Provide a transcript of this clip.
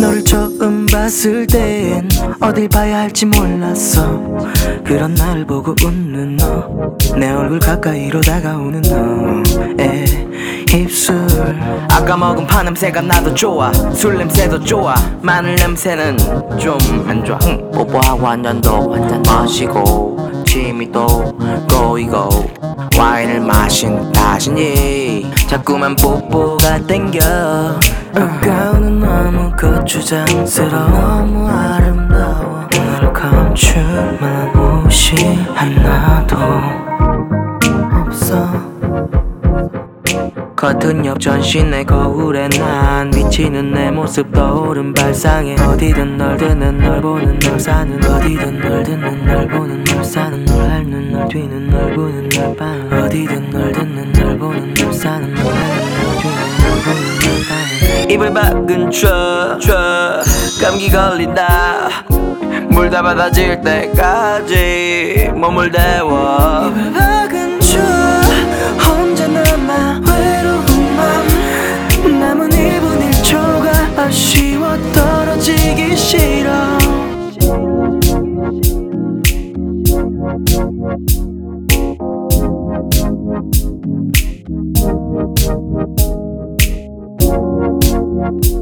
너를 처음 봤을 땐 어딜 봐야 할지 몰랐어. 그런 나를 보고 웃는 너 내 얼굴 가까이로 다가오는 너에 입술. 아까 먹은 파 냄새가 나도 좋아 술 냄새도 좋아. 마늘 냄새는 좀 안 좋아. 뽀뽀하고 한 잔 더 마시고. 또 고이고 와인을 마신 탓이니 자꾸만 뽀뽀가 땡겨. 아까우는 너무 거추장스러워. 너무 아름다워. 널 감출 만한 옷이 하나도 없어. 커튼 옆 전신의 거울에 난 비치는 내 모습 떠오른 발상에 어디든 널 듣는 널 보는 널 사는 어디든 널 듣는 널 보는 널 사는 널 핥는 널 뒤는 널 보는 널 봐는. 어디든 널 듣는 널 보는 널 사는 널 핥는 널 뒤는 널 보는 널 봐는. 이불 밖은 추워 추워 감기 걸린다. 물다 받아질 때까지 몸을 데워 Thank you.